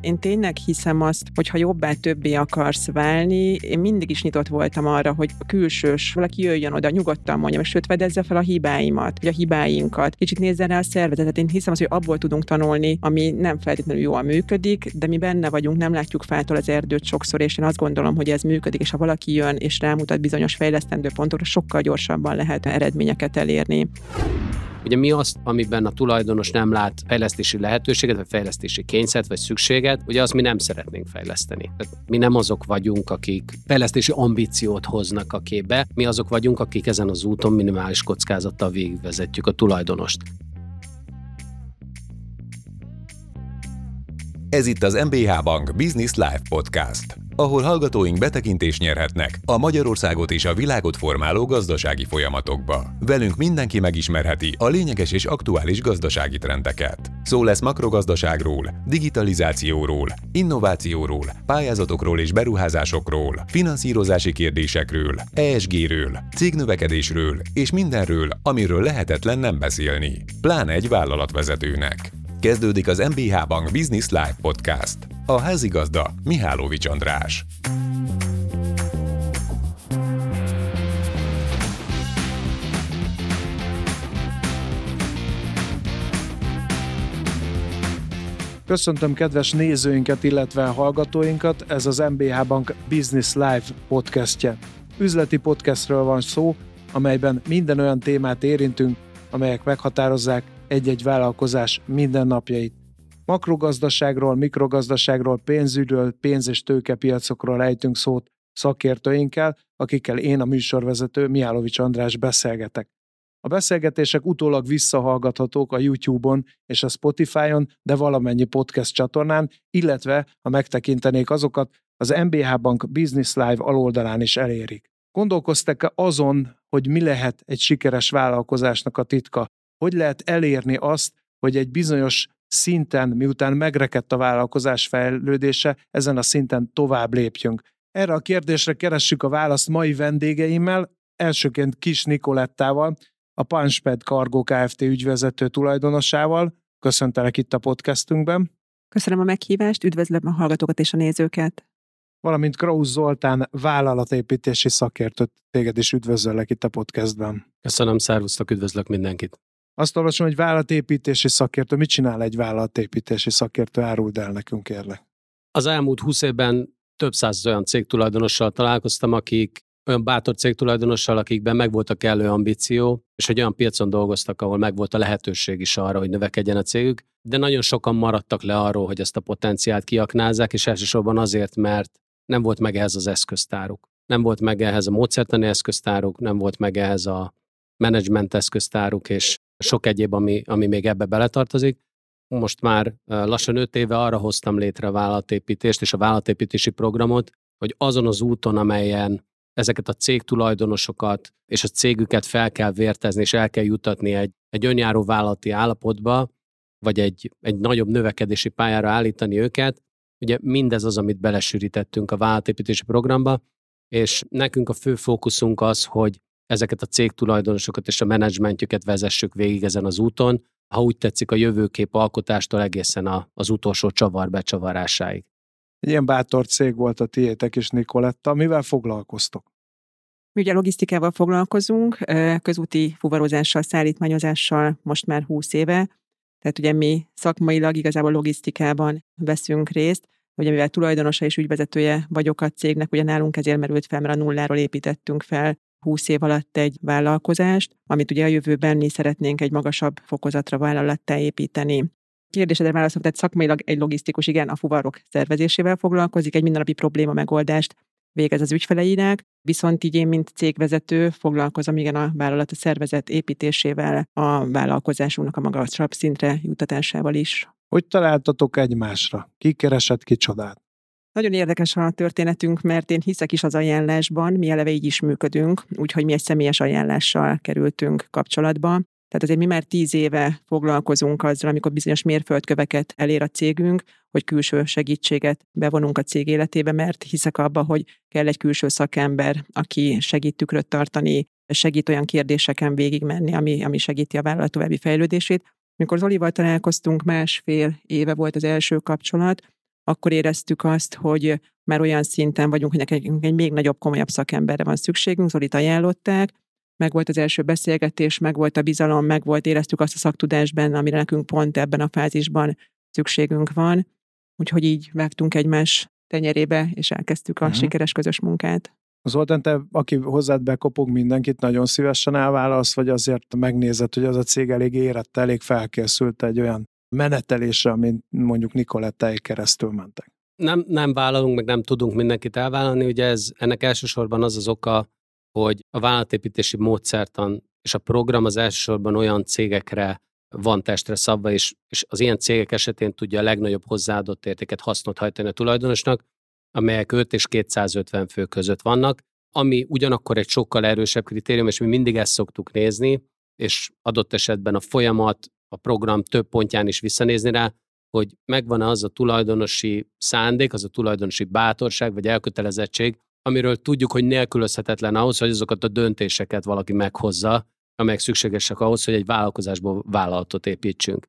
Én tényleg hiszem azt, hogy ha jobbá többé akarsz válni, én mindig is nyitott voltam arra, hogy külsős valaki jöjjön oda, nyugodtan mondja, és sőt, fedezze fel a hibáimat, vagy a hibáinkat. Kicsit nézzen rá a szervezetet. Én hiszem azt, hogy abból tudunk tanulni, ami nem feltétlenül jól működik, de mi benne vagyunk, nem látjuk fától az erdőt sokszor, és én azt gondolom, hogy ez működik, és ha valaki jön és rámutat bizonyos fejlesztendő pontokra, sokkal gyorsabban lehet eredményeket elérni. Ugye mi azt, amiben a tulajdonos nem lát fejlesztési lehetőséget, vagy fejlesztési kényszert, vagy szükséget, ugye azt mi nem szeretnénk fejleszteni. Tehát mi nem azok vagyunk, akik fejlesztési ambíciót hoznak a képbe, mi azok vagyunk, akik ezen az úton minimális kockázattal végigvezetjük a tulajdonost. Ez itt az MBH Bank Business Live Podcast ahol hallgatóink betekintést nyerhetnek a Magyarországot és a világot formáló gazdasági folyamatokba. Velünk mindenki megismerheti a lényeges és aktuális gazdasági trendeket. Szó lesz makrogazdaságról, digitalizációról, innovációról, pályázatokról és beruházásokról, finanszírozási kérdésekről, ESG-ről, cégnövekedésről és mindenről, amiről lehetetlen nem beszélni, pláne egy vállalatvezetőnek. Kezdődik az MBH Bank Business Live Podcast. A házigazda Mihálovics András. Köszöntöm kedves nézőinket, illetve hallgatóinkat, ez az MBH Bank Business Live podcastje. Üzleti podcastről van szó, amelyben minden olyan témát érintünk, amelyek meghatározzák egy-egy vállalkozás mindennapjait. Makrogazdaságról, mikrogazdaságról, pénzügyről, pénz- és tőkepiacokról ejtünk szót szakértőinkkel, akikkel én a műsorvezető Miálovics András beszélgetek. A beszélgetések utólag visszahallgathatók a YouTube-on és a Spotify-on, de valamennyi podcast csatornán, illetve ha megtekintenék azokat, az MBH Bank Business Live aloldalán is elérik. Gondolkoztak-e azon, hogy mi lehet egy sikeres vállalkozásnak a titka? Hogy lehet elérni azt, hogy egy bizonyos szinten, miután megrekedt a vállalkozás fejlődése, ezen a szinten tovább lépjünk. Erre a kérdésre keressük a választ mai vendégeimmel, elsőként Kis Nikolettával, a Punchpad Cargo Kft. ügyvezető tulajdonosával. Köszöntelek itt a podcastünkben. Köszönöm a meghívást, üdvözlöm a hallgatókat és a nézőket. Valamint Krausz Zoltán vállalatépítési szakértőt téged is üdvözöllek itt a podcastben. Köszönöm, szervusztok, üdvözlök mindenkit. Azt olvasom, hogy vállalatépítési szakértő. Mit csinál egy vállalatépítési szakértő? Áruld el nekünk, kérlek. Az elmúlt húsz évben több száz olyan cégtulajdonossal találkoztam, akik olyan bátor cégtulajdonossal, akikben megvolt a kellő ambíció, és hogy olyan piacon dolgoztak, ahol megvolt a lehetőség is arra, hogy növekedjen a cégük, de nagyon sokan maradtak le arról, hogy ezt a potenciált kiaknázzák, és elsősorban azért, mert nem volt meg ehhez az eszköztáruk. Nem volt meg ehhez a módszertani eszköztáruk, nem volt meg ehhez a menedzsment eszköztáruk, és sok egyéb, ami, ami még ebbe beletartozik. Most már lassan öt éve arra hoztam létre a vállalatépítést és a vállalatépítési programot, hogy azon az úton, amelyen ezeket a cégtulajdonosokat és a cégüket fel kell vértezni, és el kell jutatni egy, egy önjáró vállalati állapotba, vagy egy, egy nagyobb növekedési pályára állítani őket. Ugye mindez az, amit belesűrítettünk a vállalatépítési programba, és nekünk a fő fókuszunk az, hogy ezeket a cégtulajdonosokat és a menedzsmentjüket vezessük végig ezen az úton, ha úgy tetszik a jövőkép alkotástól egészen a, az utolsó csavar becsavarásáig. Egy ilyen bátor cég volt a tiétek is, Nikoletta. Mivel foglalkoztok? Mi ugye logisztikával foglalkozunk, közúti fuvarozással, szállítmányozással most már 20 éve, tehát ugye mi szakmailag igazából logisztikában veszünk részt, ugye mivel tulajdonosa és ügyvezetője vagyok a cégnek, ugye nálunk ezért merült fel, mert a nulláról építettünk fel 20 év alatt egy vállalkozást, amit ugye a jövőben mi szeretnénk egy magasabb fokozatra vállalattá építeni. Kérdésedre válaszolok, tehát szakmailag egy logisztikus, igen, a fuvarok szervezésével foglalkozik, egy mindennapi probléma megoldást végez az ügyfeleinek, viszont így én, mint cégvezető foglalkozom igen a vállalati szervezet építésével, a vállalkozásunknak a magasabb szintre jutatásával is. Hogy találtatok egymásra? Ki keresett ki csodát? Nagyon érdekes a történetünk, mert én hiszek is az ajánlásban, mi eleve így is működünk, úgyhogy mi egy személyes ajánlással kerültünk kapcsolatba. Tehát azért mi már tíz éve foglalkozunk azzal, amikor bizonyos mérföldköveket elér a cégünk, hogy külső segítséget bevonunk a cég életébe, mert hiszek abba, hogy kell egy külső szakember, aki segít tükröt tartani, segít olyan kérdéseken végigmenni, ami, ami segíti a vállalat további fejlődését. Mikor Zolival találkoztunk, másfél éve volt az első kapcsolat, akkor éreztük azt, hogy már olyan szinten vagyunk, hogy nekünk egy még nagyobb, komolyabb szakemberre van szükségünk, Zolit ajánlották, meg volt az első beszélgetés, meg volt a bizalom, meg volt, éreztük azt a szaktudást benne, amire nekünk pont ebben a fázisban szükségünk van. Úgyhogy így vágtunk egymás tenyerébe, és elkezdtük a uh-huh. sikeres közös munkát. Zoltán, te, aki hozzád bekopog mindenkit, nagyon szívesen elválasz, vagy azért megnézed, hogy az a cég elég érett, elég felkészült egy olyan menetelésre, mint mondjuk Nikolettáig keresztül mentek? Nem, nem vállalunk, meg nem tudunk mindenkit elvállalni, ugye ez, ennek elsősorban az az oka, hogy a vállalatépítési módszertan és a program az elsősorban olyan cégekre van testre szabva, és, és az ilyen cégek esetén tudja a legnagyobb hozzáadott értéket hasznot hajtani a tulajdonosnak, amelyek 5 és 250 fő között vannak, ami ugyanakkor egy sokkal erősebb kritérium, és mi mindig ezt szoktuk nézni, és adott esetben a folyamat, a program több pontján is visszanézni rá, hogy megvan-e az a tulajdonosi szándék, az a tulajdonosi bátorság vagy elkötelezettség, amiről tudjuk, hogy nélkülözhetetlen ahhoz, hogy azokat a döntéseket valaki meghozza, amelyek szükségesek ahhoz, hogy egy vállalkozásból vállalatot építsünk.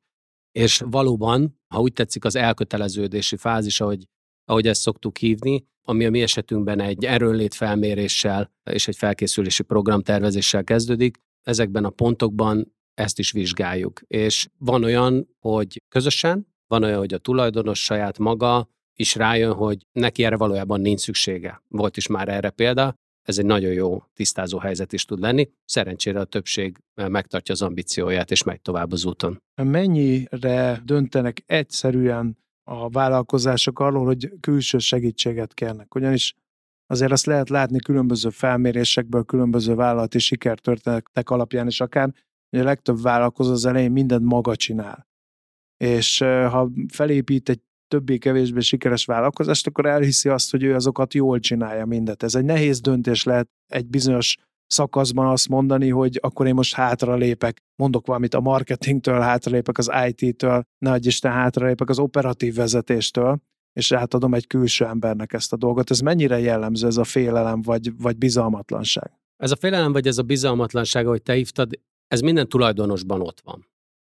És valóban, ha úgy tetszik, az elköteleződési fázis, ahogy, ahogy ezt szoktuk hívni, ami a mi esetünkben egy erőnlét felméréssel és egy felkészülési programtervezéssel kezdődik, ezekben a pontokban ezt is vizsgáljuk. És van olyan, hogy közösen, van olyan, hogy a tulajdonos saját maga is rájön, hogy neki erre valójában nincs szüksége. Volt is már erre példa, ez egy nagyon jó tisztázó helyzet is tud lenni. Szerencsére a többség megtartja az ambícióját, és megy tovább az úton. Mennyire döntenek egyszerűen a vállalkozások arról, hogy külső segítséget kérnek? Ugyanis azért azt lehet látni különböző felmérésekből, különböző vállalati sikertörténetek alapján is akár, a legtöbb vállalkozó az elején mindent maga csinál. És ha felépít egy többé-kevésbé sikeres vállalkozást, akkor elhiszi azt, hogy ő azokat jól csinálja mindet. Ez egy nehéz döntés lehet egy bizonyos szakaszban azt mondani, hogy akkor én most hátra lépek, mondok valamit a marketingtől, hátra lépek az IT-től, ne adj Isten hátra lépek az operatív vezetéstől, és átadom egy külső embernek ezt a dolgot. Ez mennyire jellemző ez a félelem vagy, vagy bizalmatlanság? Ez a félelem vagy ez a bizalmatlanság, ahogy te hívtad, ez minden tulajdonosban ott van.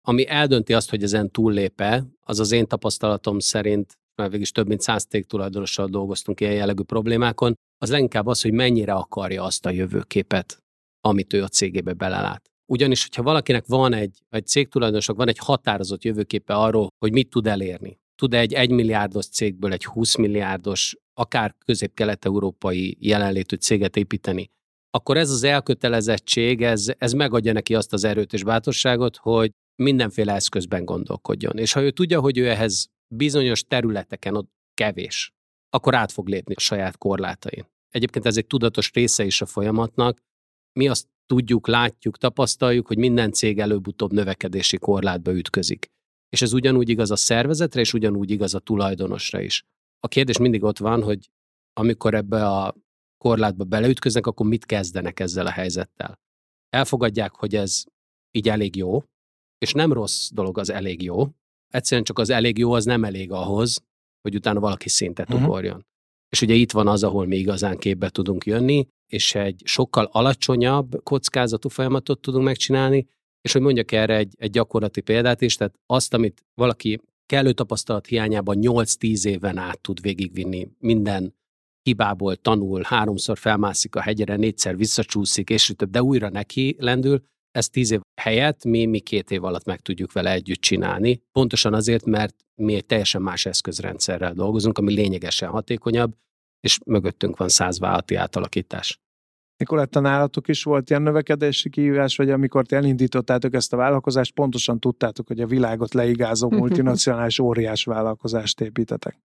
Ami eldönti azt, hogy ezen túllépe, az az én tapasztalatom szerint, mert végig több mint száz tulajdonossal dolgoztunk ilyen jellegű problémákon, az leginkább az, hogy mennyire akarja azt a jövőképet, amit ő a cégébe belelát. Ugyanis, hogyha valakinek van egy, egy cégtulajdonosok, van egy határozott jövőképe arról, hogy mit tud elérni, tud egy egymilliárdos cégből egy 20 milliárdos, akár közép-kelet-európai jelenlétű céget építeni, akkor ez az elkötelezettség, ez, ez megadja neki azt az erőt és bátorságot, hogy mindenféle eszközben gondolkodjon. És ha ő tudja, hogy ő ehhez bizonyos területeken ott kevés, akkor át fog lépni a saját korlátain. Egyébként ez egy tudatos része is a folyamatnak. Mi azt tudjuk, látjuk, tapasztaljuk, hogy minden cég előbb-utóbb növekedési korlátba ütközik. És ez ugyanúgy igaz a szervezetre, és ugyanúgy igaz a tulajdonosra is. A kérdés mindig ott van, hogy amikor ebbe a korlátba beleütköznek, akkor mit kezdenek ezzel a helyzettel? Elfogadják, hogy ez így elég jó, és nem rossz dolog az elég jó, egyszerűen csak az elég jó az nem elég ahhoz, hogy utána valaki szintet uh-huh. ugorjon. És ugye itt van az, ahol mi igazán képbe tudunk jönni, és egy sokkal alacsonyabb kockázatú folyamatot tudunk megcsinálni, és hogy mondjak erre egy, egy gyakorlati példát is, tehát azt, amit valaki kellő tapasztalat hiányában 8-10 éven át tud végigvinni minden hibából tanul, háromszor felmászik a hegyre, négyszer visszacsúszik, és több, de újra neki lendül, ezt tíz év helyett mi, mi két év alatt meg tudjuk vele együtt csinálni. Pontosan azért, mert mi egy teljesen más eszközrendszerrel dolgozunk, ami lényegesen hatékonyabb, és mögöttünk van száz vállalati átalakítás. Nikoletta, nálatok is volt ilyen növekedési kihívás, vagy amikor ti elindítottátok ezt a vállalkozást, pontosan tudtátok, hogy a világot leigázó multinacionális óriás vállalkozást építetek?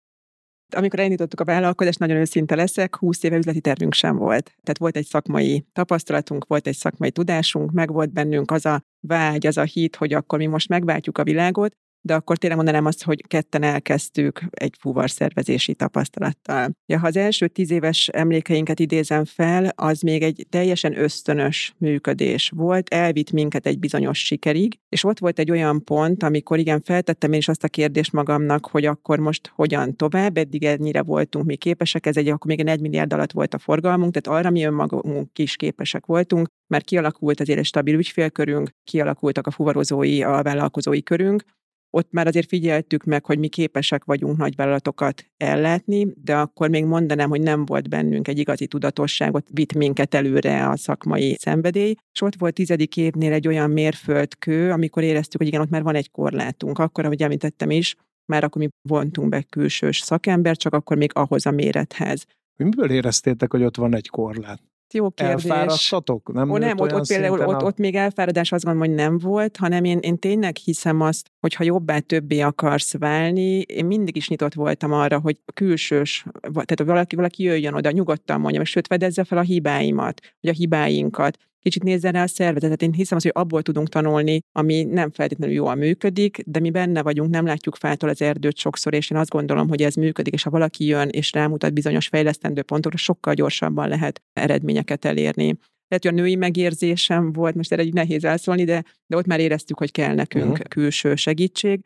Amikor elindítottuk a vállalkozást, nagyon őszinte leszek, 20 éve üzleti tervünk sem volt. Tehát volt egy szakmai tapasztalatunk, volt egy szakmai tudásunk, meg volt bennünk az a vágy, az a hit, hogy akkor mi most megváltjuk a világot, de akkor tényleg mondanám azt, hogy ketten elkezdtük egy fuvarszervezési tapasztalattal. Ja, ha az első tíz éves emlékeinket idézem fel, az még egy teljesen ösztönös működés volt, elvitt minket egy bizonyos sikerig, és ott volt egy olyan pont, amikor igen, feltettem én is azt a kérdést magamnak, hogy akkor most hogyan tovább, eddig ennyire voltunk mi képesek, ez egy akkor még egy milliárd alatt volt a forgalmunk, tehát arra mi önmagunk is képesek voltunk, mert kialakult azért egy stabil ügyfélkörünk, kialakultak a fuvarozói, a vállalkozói körünk, ott már azért figyeltük meg, hogy mi képesek vagyunk nagyvállalatokat ellátni, de akkor még mondanám, hogy nem volt bennünk egy igazi tudatosságot, vitt minket előre a szakmai szenvedély. És ott volt tizedik évnél egy olyan mérföldkő, amikor éreztük, hogy igen, ott már van egy korlátunk. Akkor, ahogy említettem is, már akkor mi vontunk be külsős szakember, csak akkor még ahhoz a mérethez. Miből éreztétek, hogy ott van egy korlát? Jó kérdés. Elfáradtatok? Nem, Ó, nem ott, ott például ott, a... ott még elfáradás azt gondolom, hogy nem volt, hanem én, én tényleg hiszem azt, hogy ha jobbá többé akarsz válni, én mindig is nyitott voltam arra, hogy külsős, tehát valaki, valaki jöjjön oda, nyugodtan mondja, és sőt, fedezze fel a hibáimat, vagy a hibáinkat, kicsit nézzen rá a szervezetet. Én hiszem az, hogy abból tudunk tanulni, ami nem feltétlenül jól működik, de mi benne vagyunk, nem látjuk fától az erdőt sokszor, és én azt gondolom, hogy ez működik, és ha valaki jön és rámutat bizonyos fejlesztendő pontokra, sokkal gyorsabban lehet eredményeket elérni. Lehet, hogy a női megérzésem volt, most erre egy nehéz elszólni, de, de ott már éreztük, hogy kell nekünk uh-huh. külső segítség.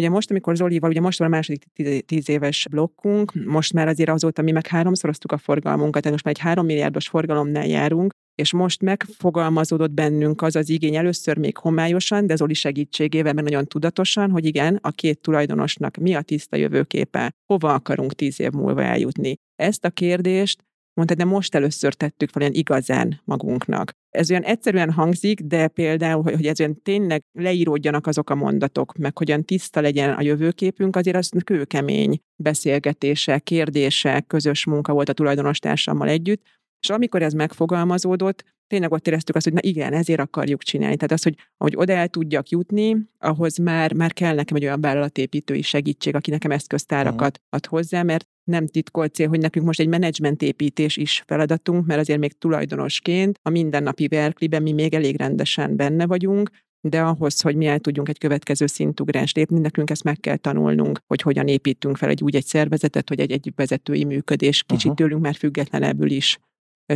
Ugye most, amikor Zolival, ugye most van a második tíz, éves blokkunk, most már azért azóta mi meg háromszoroztuk a forgalmunkat, tehát most már egy három milliárdos forgalomnál járunk, és most megfogalmazódott bennünk az az igény először még homályosan, de Zoli segítségével, mert nagyon tudatosan, hogy igen, a két tulajdonosnak mi a tiszta jövőképe, hova akarunk tíz év múlva eljutni. Ezt a kérdést mondta, de most először tettük fel olyan igazán magunknak. Ez olyan egyszerűen hangzik, de például, hogy ez olyan tényleg leíródjanak azok a mondatok, meg hogyan tiszta legyen a jövőképünk, azért az kőkemény beszélgetése, kérdése, közös munka volt a tulajdonostársammal együtt, és amikor ez megfogalmazódott, tényleg ott éreztük azt, hogy na igen, ezért akarjuk csinálni. Tehát az, hogy ahogy oda el tudjak jutni, ahhoz már, már kell nekem egy olyan vállalatépítői segítség, aki nekem eszköztárakat uh-huh. ad hozzá, mert nem titkolt cél, hogy nekünk most egy menedzsmentépítés is feladatunk, mert azért még tulajdonosként a mindennapi verkliben mi még elég rendesen benne vagyunk, de ahhoz, hogy mi el tudjunk egy következő szintugrást lépni, nekünk ezt meg kell tanulnunk, hogy hogyan építünk fel egy úgy egy szervezetet, hogy egy, egy vezetői működés kicsit uh-huh. tőlünk már függetlenebbül is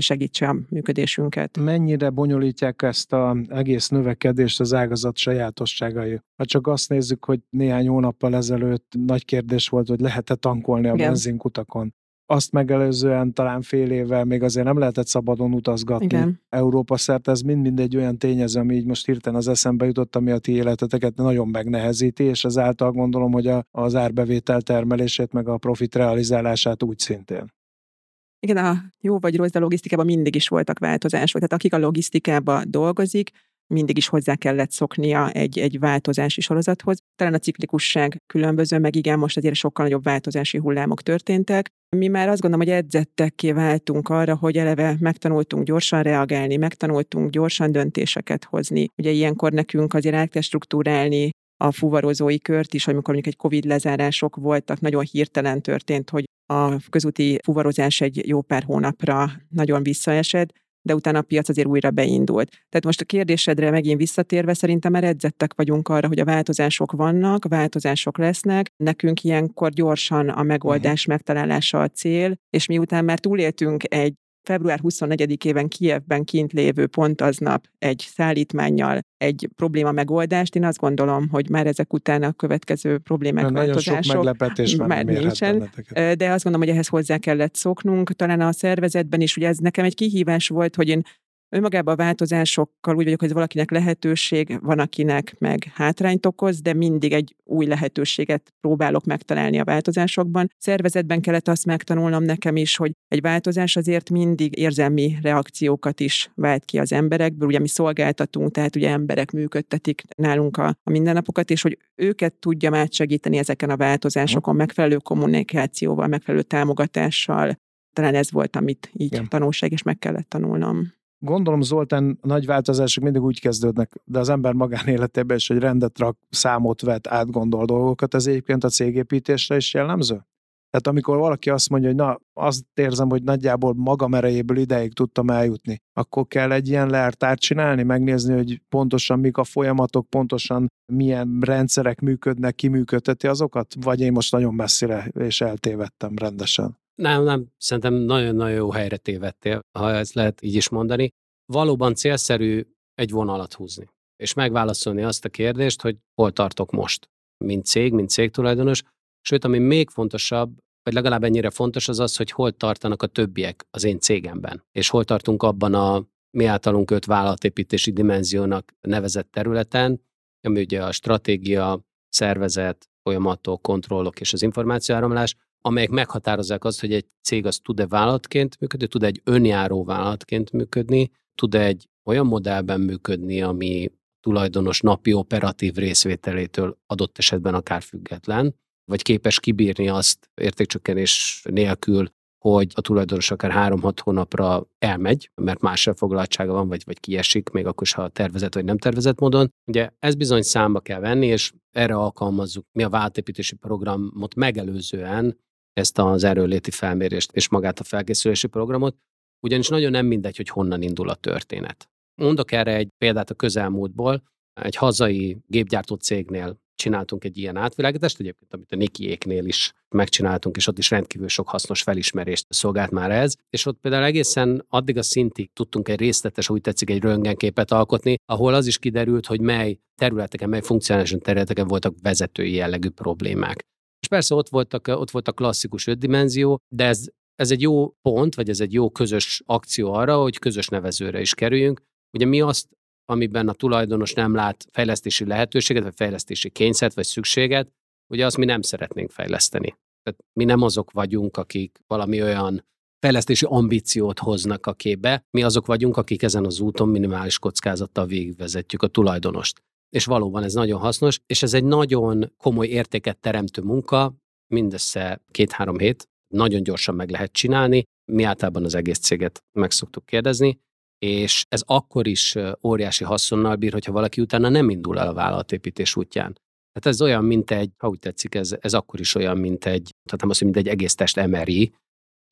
segítse a működésünket. Mennyire bonyolítják ezt az egész növekedést az ágazat sajátosságai? Ha csak azt nézzük, hogy néhány hónappal ezelőtt nagy kérdés volt, hogy lehet-e tankolni a Igen. benzinkutakon. Azt megelőzően talán fél évvel még azért nem lehetett szabadon utazgatni. Igen. Európa szerte ez mind-mind egy olyan tényező, ami így most hirtelen az eszembe jutott, ami a ti életeteket nagyon megnehezíti, és ezáltal gondolom, hogy a, az árbevétel termelését, meg a profit realizálását úgy szintén. Igen, a jó vagy rossz, de logisztikában mindig is voltak változások. Tehát akik a logisztikában dolgozik, mindig is hozzá kellett szoknia egy, egy változási sorozathoz. Talán a ciklikusság különböző, meg igen, most azért sokkal nagyobb változási hullámok történtek. Mi már azt gondolom, hogy edzettekké váltunk arra, hogy eleve megtanultunk gyorsan reagálni, megtanultunk gyorsan döntéseket hozni. Ugye ilyenkor nekünk azért át kell struktúrálni a fuvarozói kört is, amikor mondjuk egy Covid lezárások voltak, nagyon hirtelen történt, hogy a közúti fuvarozás egy jó pár hónapra nagyon visszaesett, de utána a piac azért újra beindult. Tehát most a kérdésedre megint visszatérve, szerintem már edzettek vagyunk arra, hogy a változások vannak, változások lesznek, nekünk ilyenkor gyorsan a megoldás uh-huh. megtalálása a cél, és miután már túléltünk egy február 24-ében Kievben kint lévő pont aznap egy szállítmányjal egy probléma megoldást, én azt gondolom, hogy már ezek után a következő problémák, Nagyon változások sok meglepetés már nincsen, de azt gondolom, hogy ehhez hozzá kellett szoknunk. Talán a szervezetben is, ugye ez nekem egy kihívás volt, hogy én Önmagában a változásokkal úgy vagyok, hogy ez valakinek lehetőség, van akinek meg hátrányt okoz, de mindig egy új lehetőséget próbálok megtalálni a változásokban. Szervezetben kellett azt megtanulnom nekem is, hogy egy változás azért mindig érzelmi reakciókat is vált ki az emberekből. Ugye mi szolgáltatunk, tehát ugye emberek működtetik nálunk a, a mindennapokat, és hogy őket tudjam átsegíteni ezeken a változásokon, megfelelő kommunikációval, megfelelő támogatással. Talán ez volt, amit így Igen. tanulság, és meg kellett tanulnom. Gondolom Zoltán nagy változások mindig úgy kezdődnek, de az ember magánéletében is, hogy rendet rak, számot vet, átgondol dolgokat, ez egyébként a cégépítésre is jellemző? Tehát amikor valaki azt mondja, hogy na, azt érzem, hogy nagyjából magam erejéből ideig tudtam eljutni, akkor kell egy ilyen leertárt csinálni, megnézni, hogy pontosan mik a folyamatok, pontosan milyen rendszerek működnek, ki működteti azokat, vagy én most nagyon messzire és eltévedtem rendesen. Nem, nem, szerintem nagyon-nagyon jó helyre tévedtél, ha ez lehet így is mondani. Valóban célszerű egy vonalat húzni, és megválaszolni azt a kérdést, hogy hol tartok most, mint cég, mint cégtulajdonos, sőt, ami még fontosabb, vagy legalább ennyire fontos az az, hogy hol tartanak a többiek az én cégemben, és hol tartunk abban a mi általunk öt vállalatépítési dimenziónak nevezett területen, ami ugye a stratégia, szervezet, folyamatok, kontrollok és az információáramlás, amelyek meghatározzák azt, hogy egy cég az tud-e vállalatként működni, tud egy önjáró vállalatként működni, tud egy olyan modellben működni, ami tulajdonos napi operatív részvételétől adott esetben akár független, vagy képes kibírni azt értékcsökkenés nélkül, hogy a tulajdonos akár három-hat hónapra elmegy, mert más elfoglaltsága van, vagy, vagy kiesik, még akkor is, ha tervezett vagy nem tervezett módon. Ugye ez bizony számba kell venni, és erre alkalmazzuk mi a váltépítési programot megelőzően ezt az erőléti felmérést és magát a felkészülési programot, ugyanis nagyon nem mindegy, hogy honnan indul a történet. Mondok erre egy példát a közelmúltból. Egy hazai gépgyártó cégnél csináltunk egy ilyen átvilágítást, egyébként amit a Nikiéknél is megcsináltunk, és ott is rendkívül sok hasznos felismerést szolgált már ez, és ott például egészen addig a szintig tudtunk egy részletes, úgy tetszik, egy röntgenképet alkotni, ahol az is kiderült, hogy mely területeken, mely funkcionális területeken voltak vezetői jellegű problémák. És persze ott, voltak, ott volt a klasszikus ötdimenzió, de ez, ez egy jó pont, vagy ez egy jó közös akció arra, hogy közös nevezőre is kerüljünk. Ugye mi azt amiben a tulajdonos nem lát fejlesztési lehetőséget, vagy fejlesztési kényszert, vagy szükséget, ugye azt mi nem szeretnénk fejleszteni. Tehát mi nem azok vagyunk, akik valami olyan fejlesztési ambíciót hoznak a képbe, mi azok vagyunk, akik ezen az úton minimális kockázattal végigvezetjük a tulajdonost. És valóban ez nagyon hasznos, és ez egy nagyon komoly értéket teremtő munka, mindössze két-három hét, nagyon gyorsan meg lehet csinálni. Mi általában az egész céget meg szoktuk kérdezni, és ez akkor is óriási haszonnal bír, hogyha valaki utána nem indul el a vállalatépítés útján. Tehát ez olyan, mint egy, ha úgy tetszik, ez, ez akkor is olyan, mint egy, tehát nem azt, mint egy egész test MRI,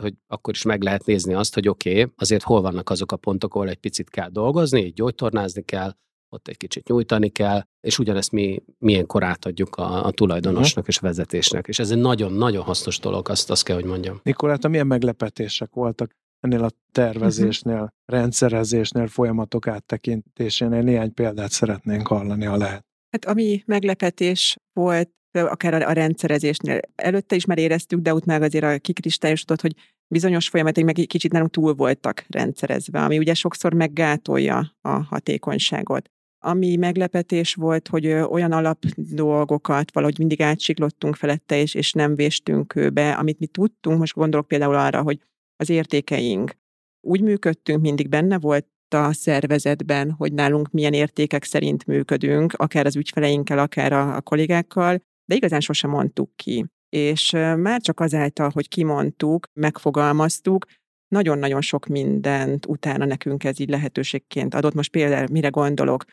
hogy akkor is meg lehet nézni azt, hogy oké, okay, azért hol vannak azok a pontok, ahol egy picit kell dolgozni, gyógytornázni kell, ott egy kicsit nyújtani kell, és ugyanezt mi milyen korát adjuk a, a tulajdonosnak uh-huh. és vezetésnek. És ez egy nagyon-nagyon hasznos dolog, azt, azt kell, hogy mondjam. Nikolát, milyen meglepetések voltak ennél a tervezésnél, uh-huh. rendszerezésnél, folyamatok áttekintésénél néhány példát szeretnénk hallani, ha lehet. Hát ami meglepetés volt, akár a rendszerezésnél előtte is már éreztük, de ott meg azért a kikristályosodott, hogy bizonyos folyamatok meg kicsit nálunk túl voltak rendszerezve, ami ugye sokszor meggátolja a hatékonyságot. Ami meglepetés volt, hogy olyan alap dolgokat valahogy mindig átsiklottunk felette, és, és nem véstünk be, amit mi tudtunk. Most gondolok például arra, hogy az értékeink. Úgy működtünk, mindig benne volt a szervezetben, hogy nálunk milyen értékek szerint működünk, akár az ügyfeleinkkel, akár a, a kollégákkal, de igazán sosem mondtuk ki. És már csak azáltal, hogy kimondtuk, megfogalmaztuk, nagyon-nagyon sok mindent utána nekünk ez így lehetőségként adott. Most például mire gondolok?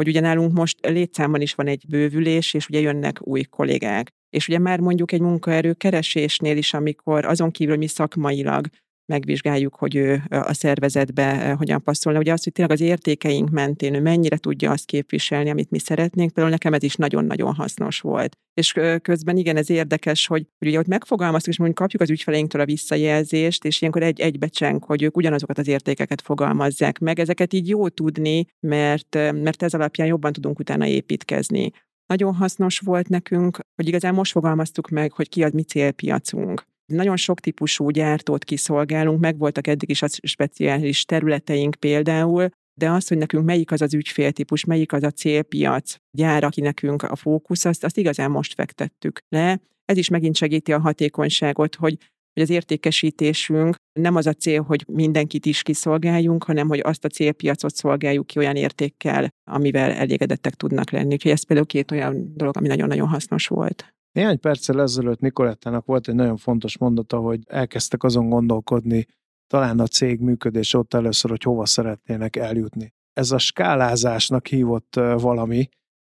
Hogy ugye nálunk most létszámban is van egy bővülés, és ugye jönnek új kollégák. És ugye már mondjuk egy munkaerő keresésnél is, amikor azon kívül, hogy mi szakmailag megvizsgáljuk, hogy ő a szervezetbe hogyan passzolna. Ugye az, hogy tényleg az értékeink mentén ő mennyire tudja azt képviselni, amit mi szeretnénk, például nekem ez is nagyon-nagyon hasznos volt. És közben igen, ez érdekes, hogy, hogy ugye ott megfogalmaztuk, és mondjuk kapjuk az ügyfeleinktől a visszajelzést, és ilyenkor egy egybecseng, hogy ők ugyanazokat az értékeket fogalmazzák meg. Ezeket így jó tudni, mert, mert ez alapján jobban tudunk utána építkezni. Nagyon hasznos volt nekünk, hogy igazán most fogalmaztuk meg, hogy ki az mi célpiacunk. Nagyon sok típusú gyártót kiszolgálunk, meg voltak eddig is a speciális területeink például, de az, hogy nekünk melyik az az ügyféltípus, melyik az a célpiac, gyár, aki nekünk a fókusz, azt, azt igazán most fektettük le. Ez is megint segíti a hatékonyságot, hogy hogy az értékesítésünk nem az a cél, hogy mindenkit is kiszolgáljunk, hanem hogy azt a célpiacot szolgáljuk ki olyan értékkel, amivel elégedettek tudnak lenni. Úgyhogy ez például két olyan dolog, ami nagyon-nagyon hasznos volt. Néhány perccel ezelőtt Nikolettának volt egy nagyon fontos mondata, hogy elkezdtek azon gondolkodni, talán a cég működés ott először, hogy hova szeretnének eljutni. Ez a skálázásnak hívott valami,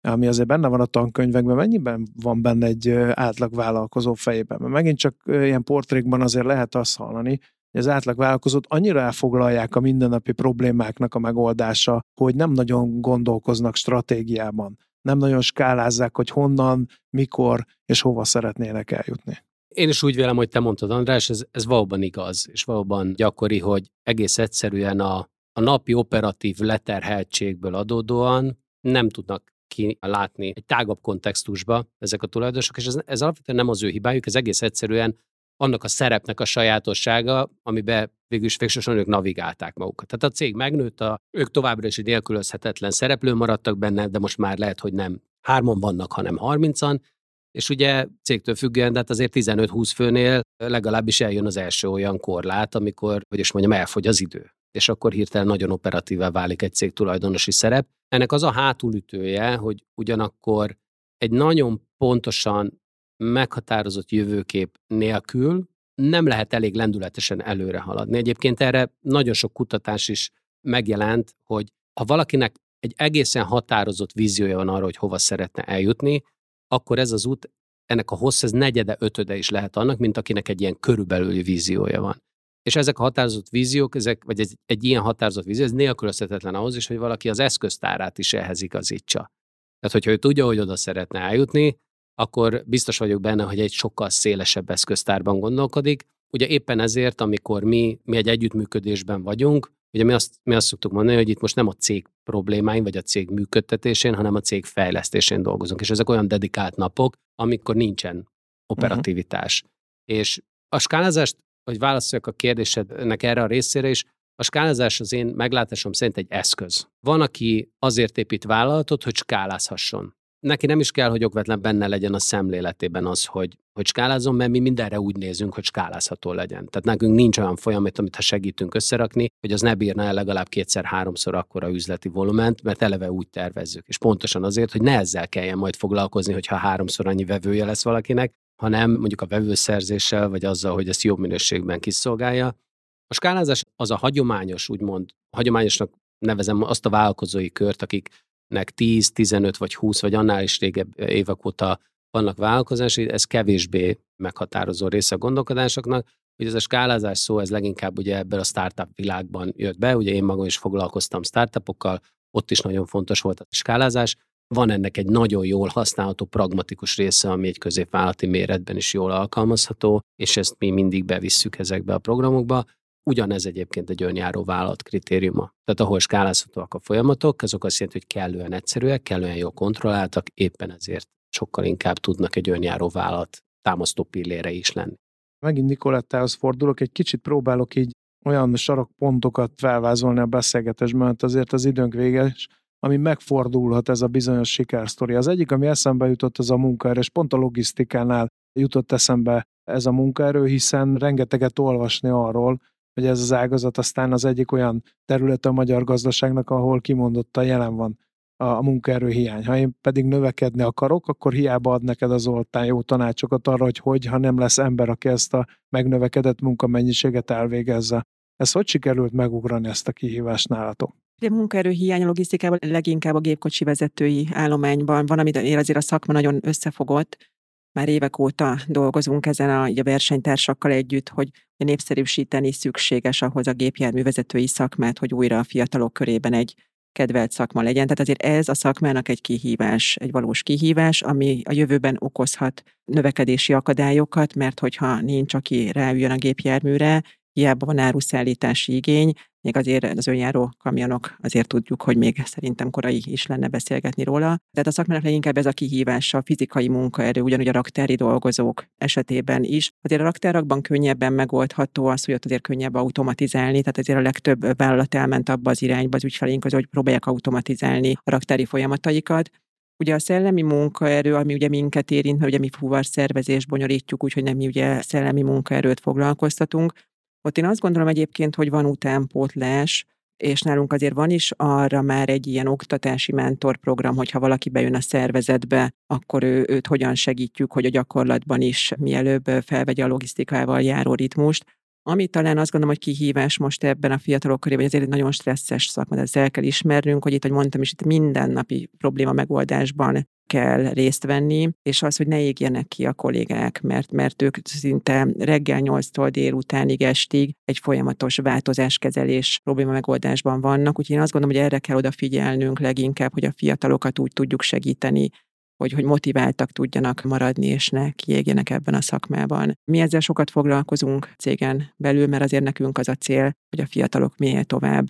ami azért benne van a tankönyvekben, mennyiben van benne egy átlag vállalkozó fejében? Mert megint csak ilyen portrékban azért lehet azt hallani, hogy az átlag vállalkozót annyira elfoglalják a mindennapi problémáknak a megoldása, hogy nem nagyon gondolkoznak stratégiában nem nagyon skálázzák, hogy honnan, mikor és hova szeretnének eljutni. Én is úgy vélem, hogy te mondtad, András, ez, ez valóban igaz, és valóban gyakori, hogy egész egyszerűen a, a napi operatív leterheltségből adódóan nem tudnak ki látni egy tágabb kontextusba ezek a tulajdonosok, és ez, ez alapvetően nem az ő hibájuk, ez egész egyszerűen annak a szerepnek a sajátossága, amiben végül is végsősorban ők navigálták magukat. Tehát a cég megnőtt, a, ők továbbra is egy nélkülözhetetlen szereplő maradtak benne, de most már lehet, hogy nem hárman vannak, hanem harmincan, és ugye cégtől függően, de hát azért 15-20 főnél legalábbis eljön az első olyan korlát, amikor, hogy is mondjam, elfogy az idő. És akkor hirtelen nagyon operatívá válik egy cég tulajdonosi szerep. Ennek az a hátulütője, hogy ugyanakkor egy nagyon pontosan meghatározott jövőkép nélkül nem lehet elég lendületesen előre haladni. Egyébként erre nagyon sok kutatás is megjelent, hogy ha valakinek egy egészen határozott víziója van arra, hogy hova szeretne eljutni, akkor ez az út, ennek a hossz, ez negyede, ötöde is lehet annak, mint akinek egy ilyen körülbelüli víziója van. És ezek a határozott víziók, ezek, vagy egy, egy ilyen határozott vízió, ez nélkülözhetetlen ahhoz is, hogy valaki az eszköztárát is ehhez igazítsa. Tehát, hogyha ő tudja, hogy oda szeretne eljutni, akkor biztos vagyok benne, hogy egy sokkal szélesebb eszköztárban gondolkodik. Ugye éppen ezért, amikor mi, mi egy együttműködésben vagyunk, ugye mi azt, mi azt szoktuk mondani, hogy itt most nem a cég problémáin, vagy a cég működtetésén, hanem a cég fejlesztésén dolgozunk. És ezek olyan dedikált napok, amikor nincsen operativitás. Uh-huh. És a skálázást, hogy válaszoljak a kérdésednek erre a részére is, a skálázás az én meglátásom szerint egy eszköz. Van, aki azért épít vállalatot, hogy skálázhasson neki nem is kell, hogy okvetlen benne legyen a szemléletében az, hogy, hogy skálázom, mert mi mindenre úgy nézünk, hogy skálázható legyen. Tehát nekünk nincs olyan folyamat, amit ha segítünk összerakni, hogy az ne bírna el legalább kétszer-háromszor akkora üzleti volument, mert eleve úgy tervezzük. És pontosan azért, hogy ne ezzel kelljen majd foglalkozni, hogyha háromszor annyi vevője lesz valakinek, hanem mondjuk a vevőszerzéssel, vagy azzal, hogy ezt jobb minőségben kiszolgálja. A skálázás az a hagyományos, úgymond, hagyományosnak nevezem azt a vállalkozói kört, akik nek 10, 15 vagy 20 vagy annál is régebb évek óta vannak vállalkozásai, ez kevésbé meghatározó része a gondolkodásoknak. Ugye ez a skálázás szó, ez leginkább ugye ebből a startup világban jött be, ugye én magam is foglalkoztam startupokkal, ott is nagyon fontos volt a skálázás. Van ennek egy nagyon jól használható, pragmatikus része, ami egy középvállalati méretben is jól alkalmazható, és ezt mi mindig bevisszük ezekbe a programokba. Ugyanez egyébként egy önjáró vállalat kritériuma. Tehát ahol skálázhatóak a folyamatok, azok azt jelenti, hogy kellően egyszerűek, kellően jól kontrolláltak, éppen ezért sokkal inkább tudnak egy önjáró vállalat támasztó pillére is lenni. Megint Nikolettához fordulok, egy kicsit próbálok így olyan sarakpontokat felvázolni a beszélgetésben, mert azért az időnk véges, ami megfordulhat ez a bizonyos sikersztori. Az egyik, ami eszembe jutott, az a munkaerő, és pont a logisztikánál jutott eszembe ez a munkaerő, hiszen rengeteget olvasni arról, hogy ez az ágazat aztán az egyik olyan terület a magyar gazdaságnak, ahol kimondottan jelen van a, a munkaerő hiány. Ha én pedig növekedni akarok, akkor hiába ad neked az oltán jó tanácsokat arra, hogy hogy, ha nem lesz ember, aki ezt a megnövekedett munkamennyiséget elvégezze. Ez hogy sikerült megugrani ezt a kihívást nálatok? A munkaerő hiány a logisztikában leginkább a gépkocsi vezetői állományban van, amit azért a szakma nagyon összefogott, már évek óta dolgozunk ezen a, a versenytársakkal együtt, hogy népszerűsíteni szükséges ahhoz a gépjárművezetői szakmát, hogy újra a fiatalok körében egy kedvelt szakma legyen. Tehát azért ez a szakmának egy kihívás, egy valós kihívás, ami a jövőben okozhat növekedési akadályokat, mert hogyha nincs, aki ráüljön a gépjárműre, hiába van áruszállítási igény, még azért az önjáró kamionok, azért tudjuk, hogy még szerintem korai is lenne beszélgetni róla. Tehát a szakmának leginkább ez a kihívása, a fizikai munkaerő, ugyanúgy a raktári dolgozók esetében is. Azért a raktárakban könnyebben megoldható az, hogy ott azért könnyebb automatizálni, tehát azért a legtöbb vállalat elment abba az irányba az ügyfeleink hogy próbálják automatizálni a raktári folyamataikat. Ugye a szellemi munkaerő, ami ugye minket érint, mert ugye mi fuvar szervezés bonyolítjuk, úgyhogy nem mi ugye szellemi munkaerőt foglalkoztatunk, ott én azt gondolom egyébként, hogy van utánpótlás, és nálunk azért van is arra már egy ilyen oktatási mentorprogram, hogyha valaki bejön a szervezetbe, akkor ő, őt hogyan segítjük, hogy a gyakorlatban is mielőbb felvegye a logisztikával járó ritmust. Ami talán azt gondolom, hogy kihívás most ebben a fiatalok körében, hogy ezért egy nagyon stresszes szakma, de ezt el kell ismernünk, hogy itt, hogy mondtam is, itt mindennapi probléma megoldásban kell részt venni, és az, hogy ne égjenek ki a kollégák, mert, mert ők szinte reggel 8-tól délutánig estig egy folyamatos változáskezelés probléma megoldásban vannak, úgyhogy én azt gondolom, hogy erre kell odafigyelnünk leginkább, hogy a fiatalokat úgy tudjuk segíteni, hogy, hogy motiváltak tudjanak maradni, és ne kiégjenek ebben a szakmában. Mi ezzel sokat foglalkozunk cégen belül, mert azért nekünk az a cél, hogy a fiatalok minél tovább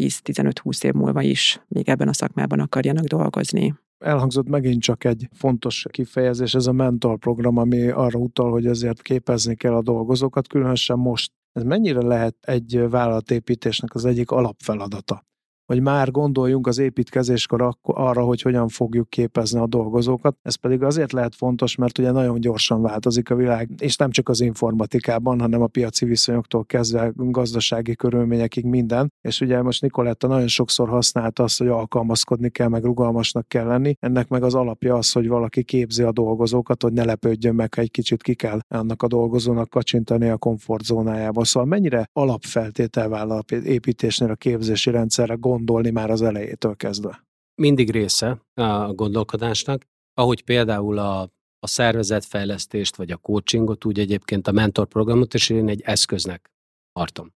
10-15-20 év múlva is még ebben a szakmában akarjanak dolgozni. Elhangzott megint csak egy fontos kifejezés, ez a mentor program, ami arra utal, hogy ezért képezni kell a dolgozókat, különösen most. Ez mennyire lehet egy vállalatépítésnek az egyik alapfeladata? Hogy már gondoljunk az építkezéskor arra, hogy hogyan fogjuk képezni a dolgozókat. Ez pedig azért lehet fontos, mert ugye nagyon gyorsan változik a világ, és nem csak az informatikában, hanem a piaci viszonyoktól kezdve gazdasági körülményekig minden. És ugye most Nikoletta nagyon sokszor használta azt, hogy alkalmazkodni kell, meg rugalmasnak kell lenni. Ennek meg az alapja az, hogy valaki képzi a dolgozókat, hogy ne lepődjön meg, ha egy kicsit ki kell annak a dolgozónak kacsintani a komfortzónájába. Szóval mennyire alapfeltétel vállal építésnél a képzési rendszerre gondolni már az elejétől kezdve? Mindig része a gondolkodásnak, ahogy például a, a szervezetfejlesztést vagy a coachingot, úgy egyébként a mentorprogramot is én egy eszköznek tartom.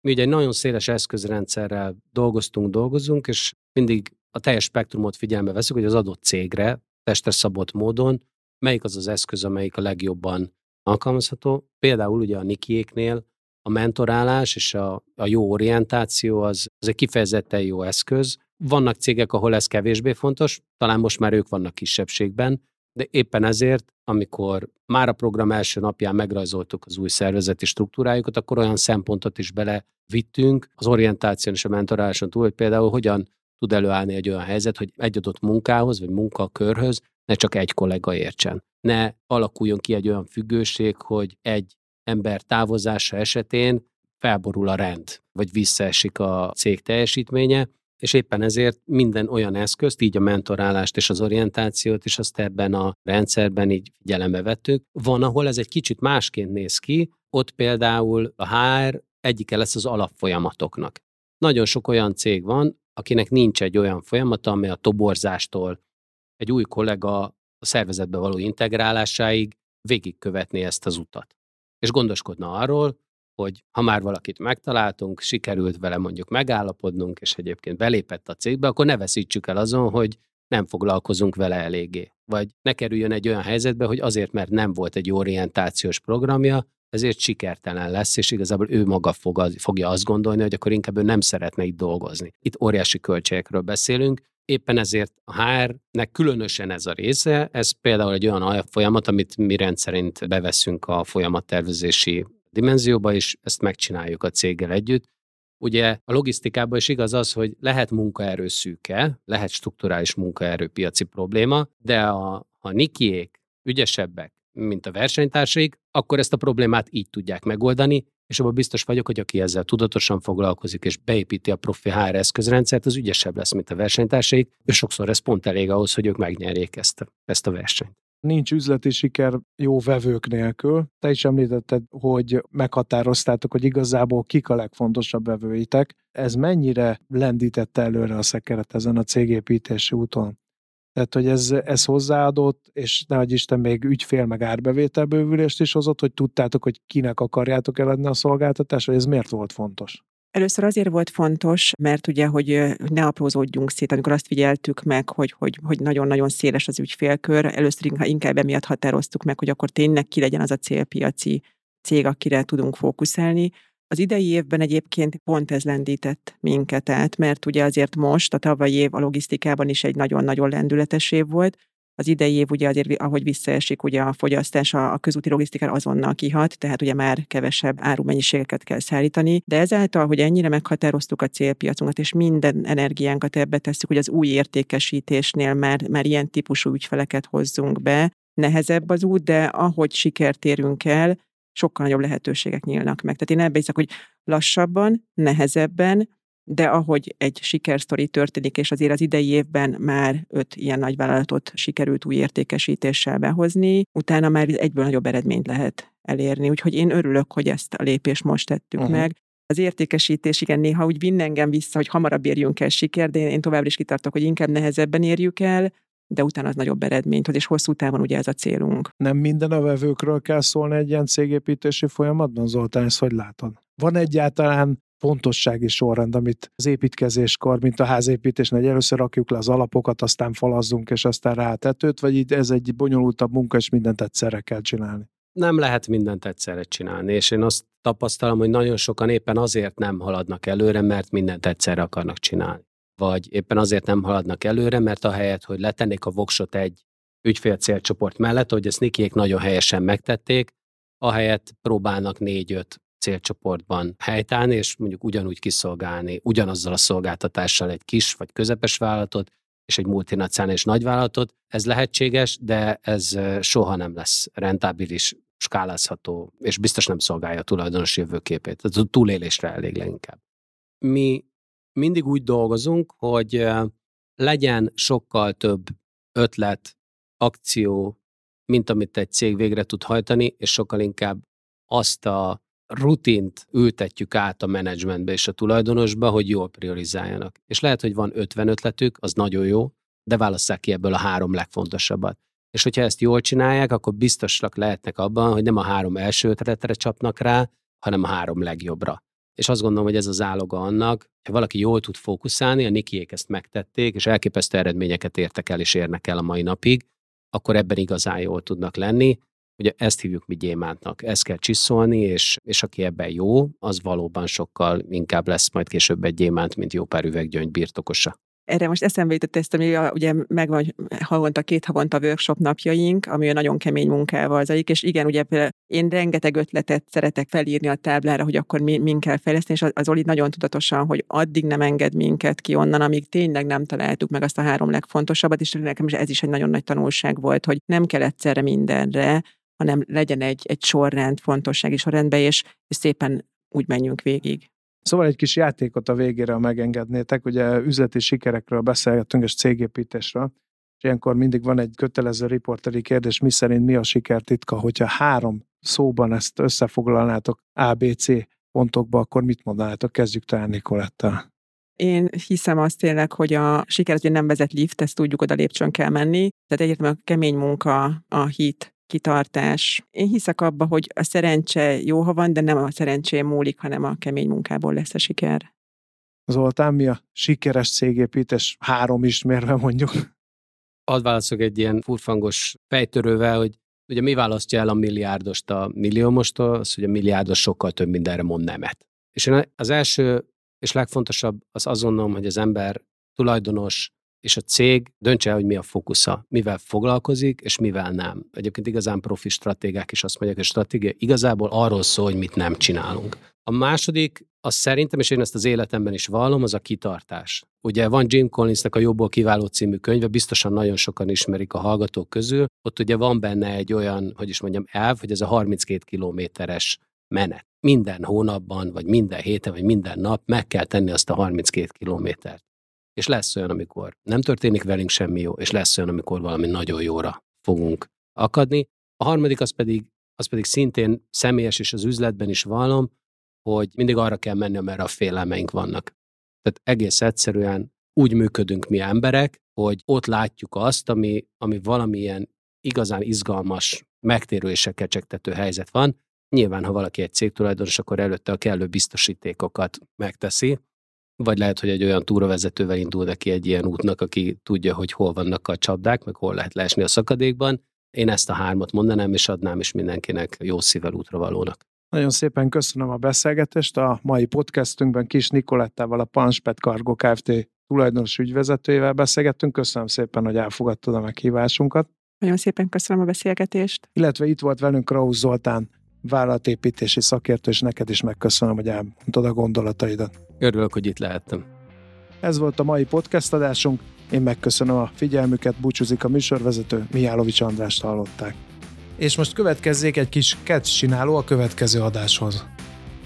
Mi ugye egy nagyon széles eszközrendszerrel dolgoztunk, dolgozunk, és mindig a teljes spektrumot figyelme veszük, hogy az adott cégre testre szabott módon melyik az az eszköz, amelyik a legjobban alkalmazható. Például ugye a Nikiéknél a mentorálás és a, a jó orientáció az, az egy kifejezetten jó eszköz. Vannak cégek, ahol ez kevésbé fontos, talán most már ők vannak kisebbségben, de éppen ezért, amikor már a program első napján megrajzoltuk az új szervezeti struktúrájukat, akkor olyan szempontot is belevittünk az orientáción és a mentoráláson túl, hogy például hogyan tud előállni egy olyan helyzet, hogy egy adott munkához vagy munkakörhöz ne csak egy kollega értsen. Ne alakuljon ki egy olyan függőség, hogy egy ember távozása esetén felborul a rend, vagy visszaesik a cég teljesítménye, és éppen ezért minden olyan eszközt, így a mentorálást és az orientációt is azt ebben a rendszerben így figyelembe vettük. Van, ahol ez egy kicsit másként néz ki, ott például a HR egyike lesz az alapfolyamatoknak. Nagyon sok olyan cég van, akinek nincs egy olyan folyamata, amely a toborzástól egy új kollega a szervezetbe való integrálásáig végigkövetni ezt az utat. És gondoskodna arról, hogy ha már valakit megtaláltunk, sikerült vele mondjuk megállapodnunk, és egyébként belépett a cégbe, akkor ne veszítsük el azon, hogy nem foglalkozunk vele eléggé. Vagy ne kerüljön egy olyan helyzetbe, hogy azért, mert nem volt egy orientációs programja, ezért sikertelen lesz, és igazából ő maga fog, fogja azt gondolni, hogy akkor inkább ő nem szeretne itt dolgozni. Itt óriási költségekről beszélünk, Éppen ezért a HR-nek különösen ez a része, ez például egy olyan folyamat, amit mi rendszerint beveszünk a folyamattervezési dimenzióba, és ezt megcsináljuk a céggel együtt. Ugye a logisztikában is igaz az, hogy lehet munkaerő szűke, lehet strukturális munkaerőpiaci probléma, de a, a Nikiék ügyesebbek, mint a versenytársaik, akkor ezt a problémát így tudják megoldani, és abban biztos vagyok, hogy aki ezzel tudatosan foglalkozik és beépíti a profi HR eszközrendszert, az ügyesebb lesz, mint a versenytársaik, és sokszor ez pont elég ahhoz, hogy ők megnyerjék ezt a, ezt a versenyt. Nincs üzleti siker jó vevők nélkül. Te is említetted, hogy meghatároztátok, hogy igazából kik a legfontosabb vevőitek. Ez mennyire lendítette előre a szekeret ezen a cégépítési úton? Tehát, hogy ez, ez hozzáadott, és nehogy Isten még ügyfél meg árbevételbővülést is hozott, hogy tudtátok, hogy kinek akarjátok eladni a szolgáltatást, vagy ez miért volt fontos? Először azért volt fontos, mert ugye, hogy ne aprózódjunk szét, amikor azt figyeltük meg, hogy, hogy, hogy nagyon-nagyon széles az ügyfélkör, először inkább emiatt határoztuk meg, hogy akkor tényleg ki legyen az a célpiaci cég, akire tudunk fókuszálni. Az idei évben egyébként pont ez lendített minket át, mert ugye azért most, a tavalyi év a logisztikában is egy nagyon-nagyon lendületes év volt, az idei év ugye azért, ahogy visszaesik ugye a fogyasztás, a, a közúti logisztikára azonnal kihat, tehát ugye már kevesebb árumennyiségeket kell szállítani, de ezáltal, hogy ennyire meghatároztuk a célpiacunkat, és minden energiánkat ebbe tesszük, hogy az új értékesítésnél már, már ilyen típusú ügyfeleket hozzunk be, nehezebb az út, de ahogy sikert érünk el, sokkal nagyobb lehetőségek nyílnak meg. Tehát én ebbe hiszek, hogy lassabban, nehezebben, de ahogy egy sikersztori történik, és azért az idei évben már öt ilyen nagy vállalatot sikerült új értékesítéssel behozni, utána már egyből nagyobb eredményt lehet elérni. Úgyhogy én örülök, hogy ezt a lépést most tettük uh-huh. meg. Az értékesítés igen néha úgy vinn engem vissza, hogy hamarabb érjünk el siker, de én továbbra is kitartok, hogy inkább nehezebben érjük el, de utána az nagyobb eredményt hoz, és hosszú távon ugye ez a célunk. Nem minden a vevőkről kell szólni egy ilyen cégépítési folyamatban, Zoltán, ezt hogy látod? Van egyáltalán fontossági sorrend, amit az építkezéskor, mint a házépítésnél, hogy először rakjuk le az alapokat, aztán falazzunk, és aztán rá a tetőt, vagy így ez egy bonyolultabb munka, és mindent egyszerre kell csinálni? Nem lehet mindent egyszerre csinálni, és én azt tapasztalom, hogy nagyon sokan éppen azért nem haladnak előre, mert mindent egyszerre akarnak csinálni vagy éppen azért nem haladnak előre, mert ahelyett, hogy letennék a voksot egy ügyfél célcsoport mellett, hogy ezt Nikiék nagyon helyesen megtették, ahelyett próbálnak négy-öt célcsoportban helytállni, és mondjuk ugyanúgy kiszolgálni, ugyanazzal a szolgáltatással egy kis vagy közepes vállalatot, és egy multinacionális nagyvállalatot. Ez lehetséges, de ez soha nem lesz rentábilis, skálázható, és biztos nem szolgálja a tulajdonos jövőképét. Ez a túlélésre elég leginkább. Mi mindig úgy dolgozunk, hogy legyen sokkal több ötlet, akció, mint amit egy cég végre tud hajtani, és sokkal inkább azt a rutint ültetjük át a menedzsmentbe és a tulajdonosba, hogy jól priorizáljanak. És lehet, hogy van 50 ötletük, az nagyon jó, de válasszák ki ebből a három legfontosabbat. És hogyha ezt jól csinálják, akkor biztosak lehetnek abban, hogy nem a három első ötletre csapnak rá, hanem a három legjobbra. És azt gondolom, hogy ez az áloga annak, ha valaki jól tud fókuszálni, a Nikiék ezt megtették, és elképesztő eredményeket értek el és érnek el a mai napig, akkor ebben igazán jól tudnak lenni. Ugye ezt hívjuk mi gyémántnak. Ezt kell csiszolni, és, és aki ebben jó, az valóban sokkal inkább lesz majd később egy gyémánt, mint jó pár üveggyöngy birtokosa. Erre most eszembe jutott ezt, ami ugye megvan havonta, két havonta workshop napjaink, ami nagyon kemény munkával zajlik, és igen, ugye én rengeteg ötletet szeretek felírni a táblára, hogy akkor mi, min kell fejleszteni, és az Oli nagyon tudatosan, hogy addig nem enged minket ki onnan, amíg tényleg nem találtuk meg azt a három legfontosabbat, és nekem is ez is egy nagyon nagy tanulság volt, hogy nem kell egyszerre mindenre, hanem legyen egy, egy sorrend, fontossági sorrendbe, és, és szépen úgy menjünk végig. Szóval egy kis játékot a végére, ha megengednétek. Ugye üzleti sikerekről beszélgetünk, és cégépítésről. És ilyenkor mindig van egy kötelező riporteri kérdés, mi szerint mi a sikertitka, hogyha három szóban ezt összefoglalnátok ABC pontokba, akkor mit mondanátok? Kezdjük talán Nikolettel. Én hiszem azt tényleg, hogy a siker, hogy nem vezet lift, ezt tudjuk, oda lépcsőn kell menni. Tehát egyértelműen a kemény munka, a hit, kitartás. Én hiszek abba, hogy a szerencse jó, ha van, de nem a szerencsé múlik, hanem a kemény munkából lesz a siker. Zoltán, mi a sikeres cégépítés három ismérve mondjuk? Ad válaszok egy ilyen furfangos fejtörővel, hogy ugye mi választja el a milliárdost a milliómostól, az, hogy a milliárdos sokkal több mindenre mond nemet. És én az első és legfontosabb az azonnom, hogy az ember tulajdonos és a cég döntse el, hogy mi a fókusza, mivel foglalkozik, és mivel nem. Egyébként igazán profi stratégák is azt mondják, hogy a stratégia igazából arról szól, hogy mit nem csinálunk. A második, az szerintem, és én ezt az életemben is vallom, az a kitartás. Ugye van Jim Collinsnek a Jobból kiváló című könyve, biztosan nagyon sokan ismerik a hallgatók közül. Ott ugye van benne egy olyan, hogy is mondjam, elv, hogy ez a 32 kilométeres menet. Minden hónapban, vagy minden héten, vagy minden nap meg kell tenni azt a 32 kilométert és lesz olyan, amikor nem történik velünk semmi jó, és lesz olyan, amikor valami nagyon jóra fogunk akadni. A harmadik az pedig, az pedig szintén személyes, és az üzletben is vallom, hogy mindig arra kell menni, amerre a félelmeink vannak. Tehát egész egyszerűen úgy működünk mi emberek, hogy ott látjuk azt, ami, ami valamilyen igazán izgalmas, megtérő és kecsegtető helyzet van. Nyilván, ha valaki egy cégtulajdonos, akkor előtte a kellő biztosítékokat megteszi, vagy lehet, hogy egy olyan túravezetővel indul neki egy ilyen útnak, aki tudja, hogy hol vannak a csapdák, meg hol lehet leesni a szakadékban. Én ezt a hármat mondanám, és adnám is mindenkinek jó szívvel útra valónak. Nagyon szépen köszönöm a beszélgetést. A mai podcastünkben Kis Nikolettával, a Panspet Cargo Kft. tulajdonos ügyvezetőjével beszélgettünk. Köszönöm szépen, hogy elfogadtad a meghívásunkat. Nagyon szépen köszönöm a beszélgetést. Illetve itt volt velünk Krausz Zoltán, vállalatépítési szakértő, és neked is megköszönöm, hogy elmondtad a gondolataidat. Örülök, hogy itt lehettem. Ez volt a mai podcast adásunk. Én megköszönöm a figyelmüket, búcsúzik a műsorvezető, Mijálovics Andrást hallották. És most következzék egy kis catch csináló a következő adáshoz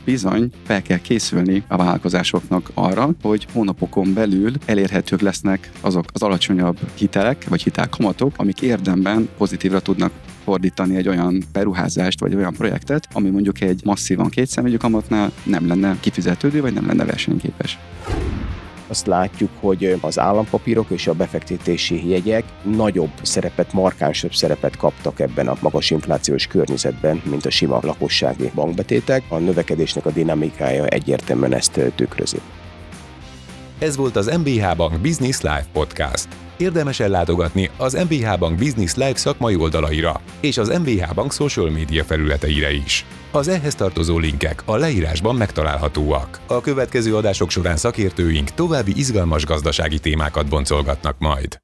bizony fel kell készülni a vállalkozásoknak arra, hogy hónapokon belül elérhetők lesznek azok az alacsonyabb hitelek vagy hitelkamatok, amik érdemben pozitívra tudnak fordítani egy olyan beruházást vagy olyan projektet, ami mondjuk egy masszívan kétszemügyű kamatnál nem lenne kifizetődő vagy nem lenne versenyképes azt látjuk, hogy az állampapírok és a befektetési jegyek nagyobb szerepet, markánsabb szerepet kaptak ebben a magas inflációs környezetben, mint a sima lakossági bankbetétek. A növekedésnek a dinamikája egyértelműen ezt tükrözi. Ez volt az MBH Bank Business Live Podcast. Érdemes ellátogatni az MBH Bank Business Live szakmai oldalaira és az MBH Bank social media felületeire is. Az ehhez tartozó linkek a leírásban megtalálhatóak. A következő adások során szakértőink további izgalmas gazdasági témákat boncolgatnak majd.